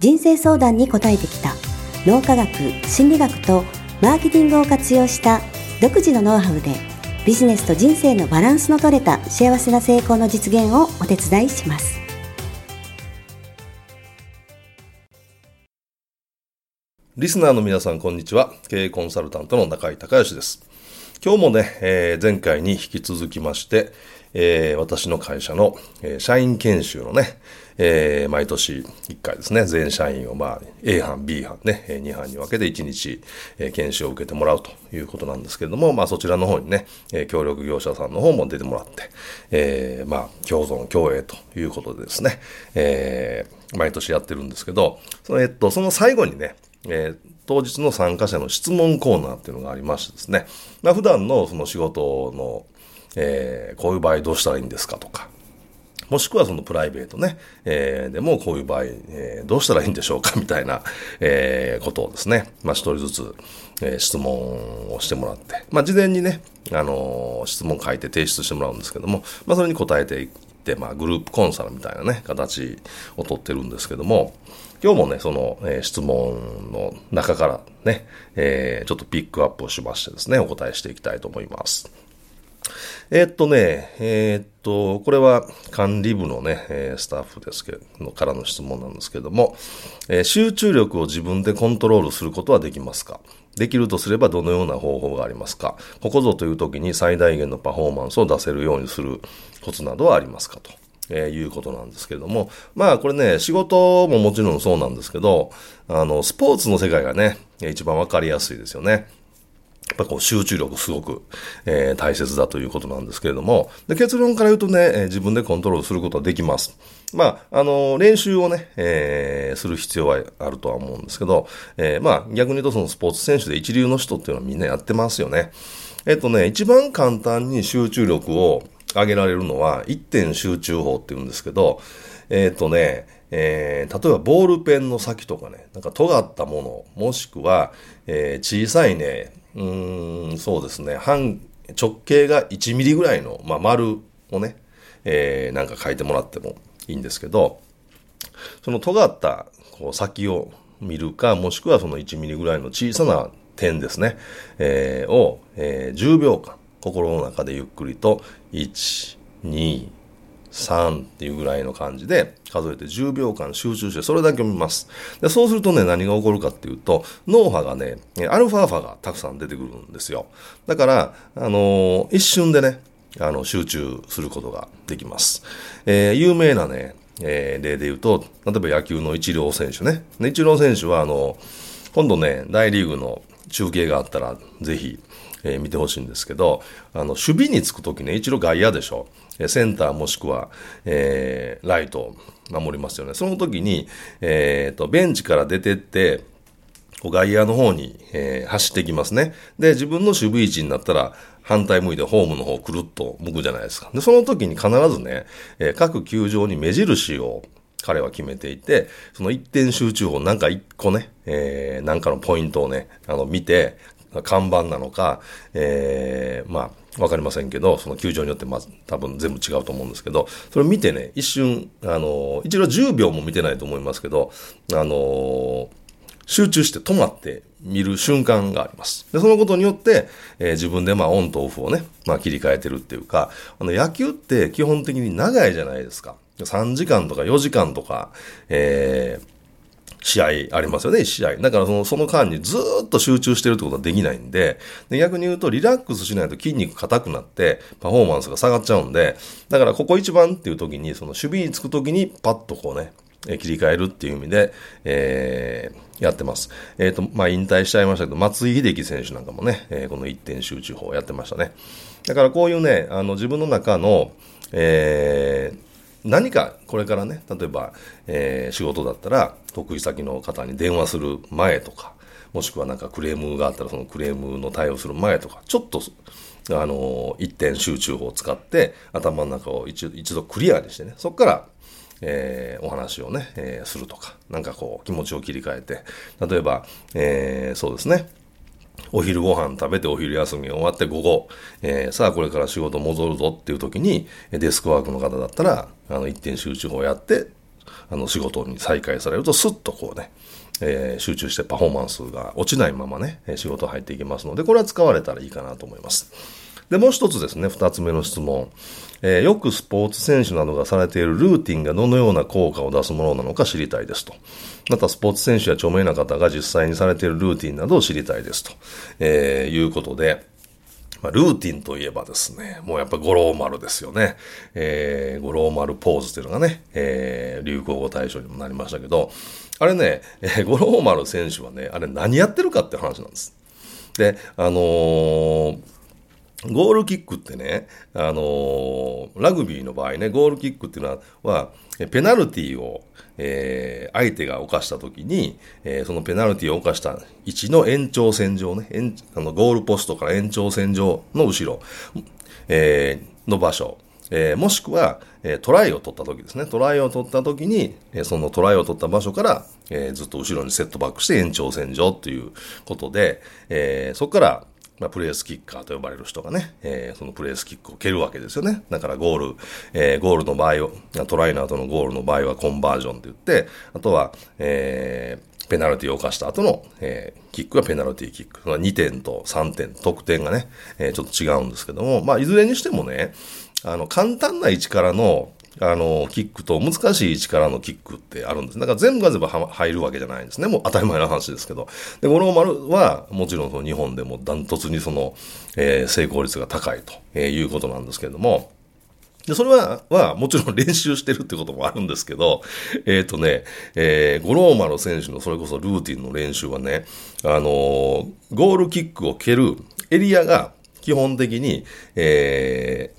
人生相談に応えてきた脳科学、心理学とマーケティングを活用した独自のノウハウでビジネスと人生のバランスの取れた幸せな成功の実現をお手伝いします。リスナーの皆さん、こんにちは。経営コンサルタントの中井隆義です。今日もね、えー、前回に引き続きまして、えー、私の会社の、えー、社員研修のね、えー、毎年1回ですね、全社員をまあ A 班、B 班ね、2班に分けて1日、え、研修を受けてもらうということなんですけれども、まあそちらの方にね、え、協力業者さんの方も出てもらって、え、まあ共存共栄ということでですね、え、毎年やってるんですけど、そのえっと、その最後にね、えー、当日の参加者の質問コーナーっていうのがありましてですね、まあ普段のその仕事のえー、こういう場合どうしたらいいんですかとか、もしくはそのプライベートね、えー、でもこういう場合、えー、どうしたらいいんでしょうかみたいな、えー、ことをですね、まあ一人ずつ、えー、質問をしてもらって、まあ事前にね、あのー、質問書いて提出してもらうんですけども、まあそれに答えていって、まあグループコンサルみたいなね、形をとってるんですけども、今日もね、その、えー、質問の中からね、えー、ちょっとピックアップをしましてですね、お答えしていきたいと思います。えー、っとね、えー、っと、これは管理部のね、えスタッフですけど、からの質問なんですけども、え集中力を自分でコントロールすることはできますか？できるとすればどのような方法がありますか？ここぞという時に最大限のパフォーマンスを出せるようにするコツなどはありますか？と。えー、いうことなんですけれども、まあこれね、仕事ももちろんそうなんですけど、あの、スポーツの世界がね、一番わかりやすいですよね。やっぱこう集中力すごく、えー、大切だということなんですけれども、で結論から言うとね、えー、自分でコントロールすることはできます。まあ、あの、練習をね、えー、する必要はあるとは思うんですけど、えー、まあ、逆に言うとそのスポーツ選手で一流の人っていうのはみんなやってますよね。えっとね、一番簡単に集中力を上げられるのは、一点集中法って言うんですけど、えっとね、えー、例えばボールペンの先とかね、なんか尖ったもの、もしくは、えー、小さいね、うん、そうですね。半、直径が1ミリぐらいの、まあ、丸をね、えー、なんか書いてもらってもいいんですけど、その尖ったこう先を見るか、もしくはその1ミリぐらいの小さな点ですね、えー、を、えー、10秒間、心の中でゆっくりと、1、2、3っていうぐらいの感じで数えて10秒間集中してそれだけ見ます。で、そうするとね、何が起こるかっていうと、脳波がね、アルファ波がたくさん出てくるんですよ。だから、あのー、一瞬でね、あの、集中することができます。えー、有名なね、えー、例で言うと、例えば野球のイチロー選手ね。イチロー選手は、あの、今度ね、大リーグの中継があったら、ぜひ、えー、見てほしいんですけど、あの、守備につくときね、一郎外野でしょ。センターもしくは、えー、ライトを守りますよね。その時に、えー、と、ベンチから出てって、外野の方に、えー、走ってきますね。で、自分の守備位置になったら、反対向いてホームの方をくるっと向くじゃないですか。で、その時に必ずね、えー、各球場に目印を彼は決めていて、その一点集中法なんか一個ね、えー、なんかのポイントをね、あの、見て、看板なのか、えー、まあ、わかりませんけど、その球場によってまず多分全部違うと思うんですけど、それ見てね、一瞬、あの、一応10秒も見てないと思いますけど、あの、集中して止まって見る瞬間があります。で、そのことによって、えー、自分でまあオンとオフをね、まあ切り替えてるっていうか、あの野球って基本的に長いじゃないですか。3時間とか4時間とか、えー、試合ありますよね、試合。だからその、その間にずっと集中してるってことはできないんで、で逆に言うとリラックスしないと筋肉硬くなって、パフォーマンスが下がっちゃうんで、だからここ一番っていう時に、その守備につく時にパッとこうね、切り替えるっていう意味で、えー、やってます。えっ、ー、と、まあ、引退しちゃいましたけど、松井秀喜選手なんかもね、えー、この一点集中法をやってましたね。だからこういうね、あの、自分の中の、えー、何かこれからね、例えば、えー、仕事だったら、得意先の方に電話する前とか、もしくはなんかクレームがあったらそのクレームの対応する前とか、ちょっと、あの、一点集中法を使って頭の中を一一度クリアにしてね、そこから、えー、お話をね、えー、するとか、なんかこう気持ちを切り替えて、例えば、えー、そうですね、お昼ご飯食べてお昼休み終わって午後、えー、さあこれから仕事戻るぞっていう時に、デスクワークの方だったら、あの、一点集中をやって、あの、仕事に再開されると、スッとこうね、えー、集中してパフォーマンスが落ちないままね、仕事入っていきますので、これは使われたらいいかなと思います。で、もう一つですね、二つ目の質問。えー、よくスポーツ選手などがされているルーティンがどのような効果を出すものなのか知りたいですと。また、スポーツ選手や著名な方が実際にされているルーティンなどを知りたいですと、えー、いうことで、まあ、ルーティンといえばですね、もうやっぱ五郎丸ですよね。えー、五郎丸ポーズっていうのがね、えー、流行語大賞にもなりましたけど、あれね、えー、五郎丸選手はね、あれ何やってるかって話なんです。で、あのーゴールキックってね、あのー、ラグビーの場合ね、ゴールキックっていうのは、ペナルティを、えー、相手が犯したときに、えー、そのペナルティを犯した位置の延長線上ね、あのゴールポストから延長線上の後ろ、えー、の場所、えー、もしくは、えー、トライを取った時ですね。トライを取った時に、えー、そのトライを取った場所から、えー、ずっと後ろにセットバックして延長線上ということで、えー、そこから、まあ、プレースキッカーと呼ばれる人がね、えー、そのプレースキックを蹴るわけですよね。だからゴール、えー、ゴールの場合を、トライの後のゴールの場合はコンバージョンって言って、あとは、えー、ペナルティを犯した後の、えー、キックがペナルティキック。2点と3点、得点がね、えー、ちょっと違うんですけども、まあ、いずれにしてもね、あの、簡単な位置からの、あの、キックと難しい位置からのキックってあるんです。だから全部が全部入るわけじゃないんですね。もう当たり前の話ですけど。で、五郎丸は、もちろんその日本でもダントツにその、えー、成功率が高いと、えー、いうことなんですけれども、で、それは、は、もちろん練習してるってこともあるんですけど、えっ、ー、とね、えー、五郎丸選手のそれこそルーティンの練習はね、あのー、ゴールキックを蹴るエリアが基本的に、え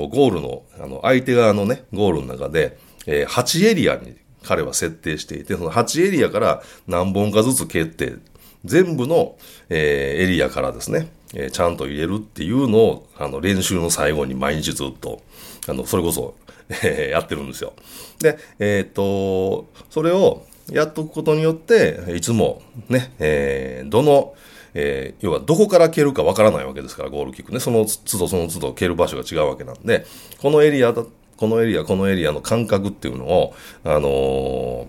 こうゴールの、あの、相手側のね、ゴールの中で、えー、8エリアに彼は設定していて、その8エリアから何本かずつ蹴って、全部の、えー、エリアからですね、えー、ちゃんと入れるっていうのを、あの、練習の最後に毎日ずっと、あの、それこそ、えー、やってるんですよ。で、えっ、と、それをやっとくことによって、いつもね、えー、どの、えー、要はどこから蹴るかわからないわけですから、ゴールキックね。その都度その都度蹴る場所が違うわけなんで、このエリアだ、このエリア、このエリアの感覚っていうのを、あのー、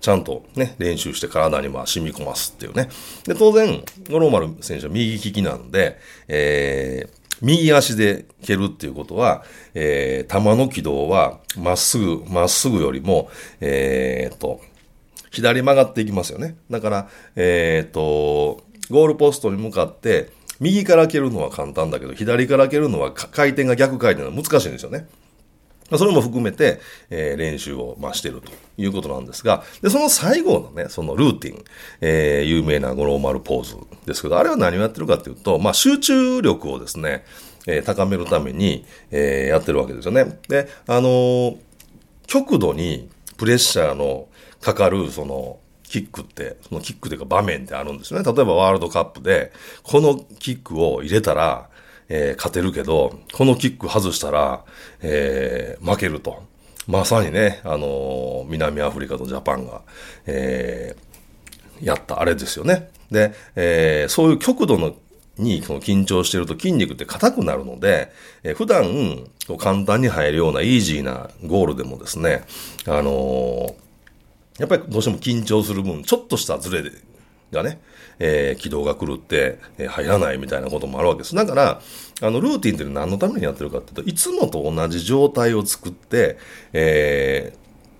ちゃんとね、練習して体にまあ染み込ますっていうね。で、当然、五郎丸選手は右利きなんで、えー、右足で蹴るっていうことは、えー、球の軌道はまっすぐ、まっすぐよりも、えー、っと、左曲がっていきますよね。だから、えっ、ー、と、ゴールポストに向かって、右から蹴るのは簡単だけど、左から蹴るのは回転が逆回転が難しいんですよね。それも含めて、えー、練習を、まあ、してるということなんですが、で、その最後のね、そのルーティン、えー、有名な五郎丸ポーズですけど、あれは何をやってるかっていうと、まあ、集中力をですね、えー、高めるために、え、やってるわけですよね。で、あの、極度にプレッシャーのかかる、その、キックって、そのキックというか場面ってあるんですね。例えばワールドカップで、このキックを入れたら、えー、勝てるけど、このキック外したら、えー、負けると。まさにね、あのー、南アフリカとジャパンが、えー、やったあれですよね。で、えー、そういう極度のにその緊張してると筋肉って硬くなるので、えー、普段簡単に入るようなイージーなゴールでもですね、あの、やっぱりどうしても緊張する分、ちょっとしたズレがね、えー、軌道が狂って、えー、入らないみたいなこともあるわけです。だから、あの、ルーティンって何のためにやってるかっていうと、いつもと同じ状態を作って、え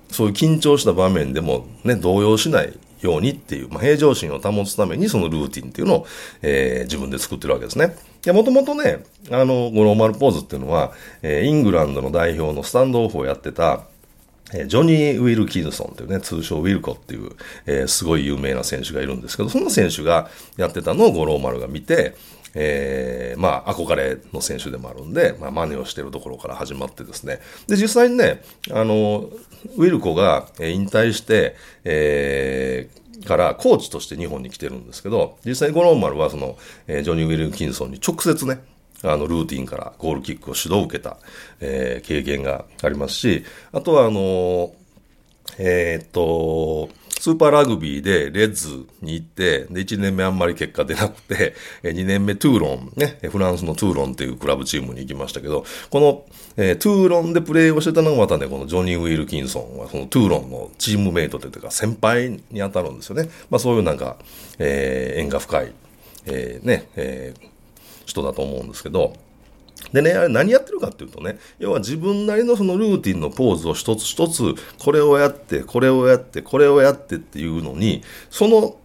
ー、そういう緊張した場面でもね、動揺しないようにっていう、まあ、平常心を保つためにそのルーティンっていうのを、えー、自分で作ってるわけですね。いや、もともとね、あの、五郎丸ポーズっていうのは、えー、イングランドの代表のスタンドオフをやってた、ジョニー・ウィルキンソンというね、通称ウィルコっていう、えー、すごい有名な選手がいるんですけど、その選手がやってたのを五郎丸が見て、えー、まあ、憧れの選手でもあるんで、まあ、真似をしてるところから始まってですね。で、実際にね、あの、ウィルコが引退して、えー、からコーチとして日本に来てるんですけど、実際に五郎丸はその、えー、ジョニー・ウィルキンソンに直接ね、あの、ルーティンからゴールキックを指導を受けた、えー、経験がありますし、あとはあの、えー、っと、スーパーラグビーでレッズに行って、で、1年目あんまり結果出なくて、2年目トゥーロン、ね、フランスのトゥーロンっていうクラブチームに行きましたけど、この、えー、トゥーロンでプレーをしてたのがまたね、このジョニー・ウィルキンソンは、そのトゥーロンのチームメイトというか先輩に当たるんですよね。まあそういうなんか、えー、縁が深い、えー、ね、えー、人だと思うんですけど、でね、あれ何やってるかっていうとね、要は自分なりのそのルーティンのポーズを一つ一つ、これをやって、これをやって、これをやってっていうのに、その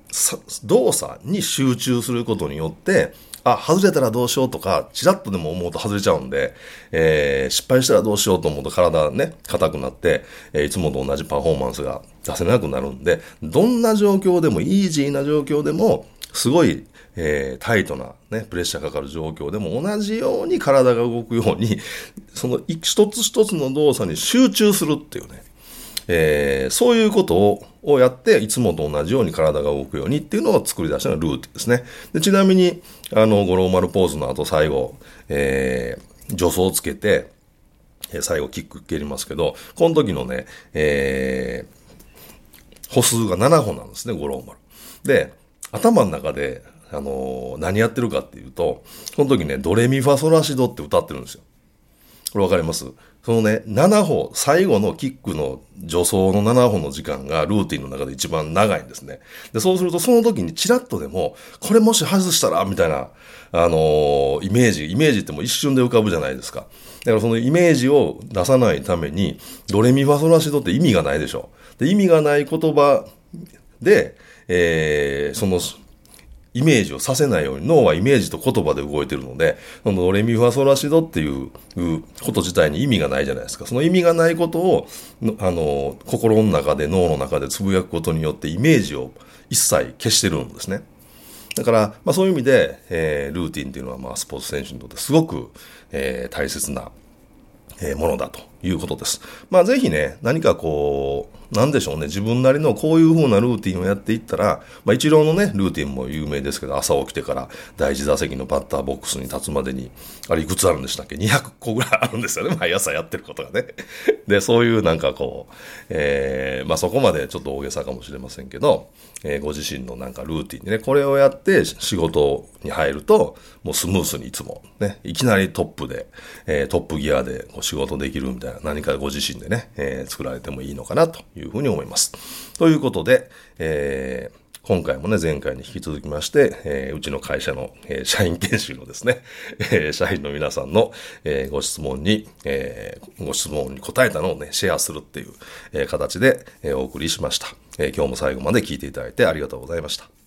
動作に集中することによって、あ、外れたらどうしようとか、ちらっとでも思うと外れちゃうんで、えー、失敗したらどうしようと思うと体ね、硬くなって、えー、いつもと同じパフォーマンスが出せなくなるんで、どんな状況でも、イージーな状況でも、すごいえー、タイトな、ね、プレッシャーかかる状況でも同じように体が動くように、その一つ一つの動作に集中するっていうね、えー、そういうことををやって、いつもと同じように体が動くようにっていうのを作り出したのがルーティンですね。でちなみに、あの、五郎丸ポーズの後最後、えー、助走をつけて、えー、最後キック蹴りますけど、この時のね、えー、歩数が7歩なんですね、五郎丸。で、頭の中であのー、何やってるかっていうと、その時ね、ドレミファソラシドって歌ってるんですよ。これわかります？そのね、7歩、最後のキックの助走の7歩の時間がルーティンの中で一番長いんですね。で、そうするとその時にチラッとでも、これもし外したらみたいな、あのー、イメージ、イメージってもう一瞬で浮かぶじゃないですか。だからそのイメージを出さないために、ドレミファソラシドって意味がないでしょ。で、意味がない言葉で、えー、その、イメージをさせないように脳はイメージと言葉で動いてるので、そのドレミファソラシドっていうこと自体に意味がないじゃないですか。その意味がないことを、あの、心の中で脳の中でつぶやくことによってイメージを一切消してるんですね。だから、まあそういう意味で、えー、ルーティンっていうのはまあスポーツ選手にとってすごく、えー、大切な、えー、ものだということです。まあぜひね、何かこう、なんでしょうね、自分なりのこういう風なルーティンをやっていったら、まあ、一郎のね、ルーティンも有名ですけど、朝起きてから第一打席のバッターボックスに立つまでに、あれいくつあるんでしたっけ ?200 個ぐらいあるんですよね、毎朝やってることがね。で、そういうなんかこう、えー、まあそこまでちょっと大げさかもしれませんけど、えー、ご自身のなんかルーティンにね、これをやって仕事に入ると、もうスムースにいつもね、いきなりトップで、えー、トップギアでこう仕事できるみたいな何かご自身でね、えー、作られてもいいのかなというふうに思います。ということで、えー今回もね、前回に引き続きまして、えー、うちの会社の、えー、社員研修のですね、えー、社員の皆さんの、え、ご質問に、え、ご質問に答えたのをね、シェアするっていう、え、形で、え、お送りしました、え。今日も最後まで聞いていただいてありがとうございました。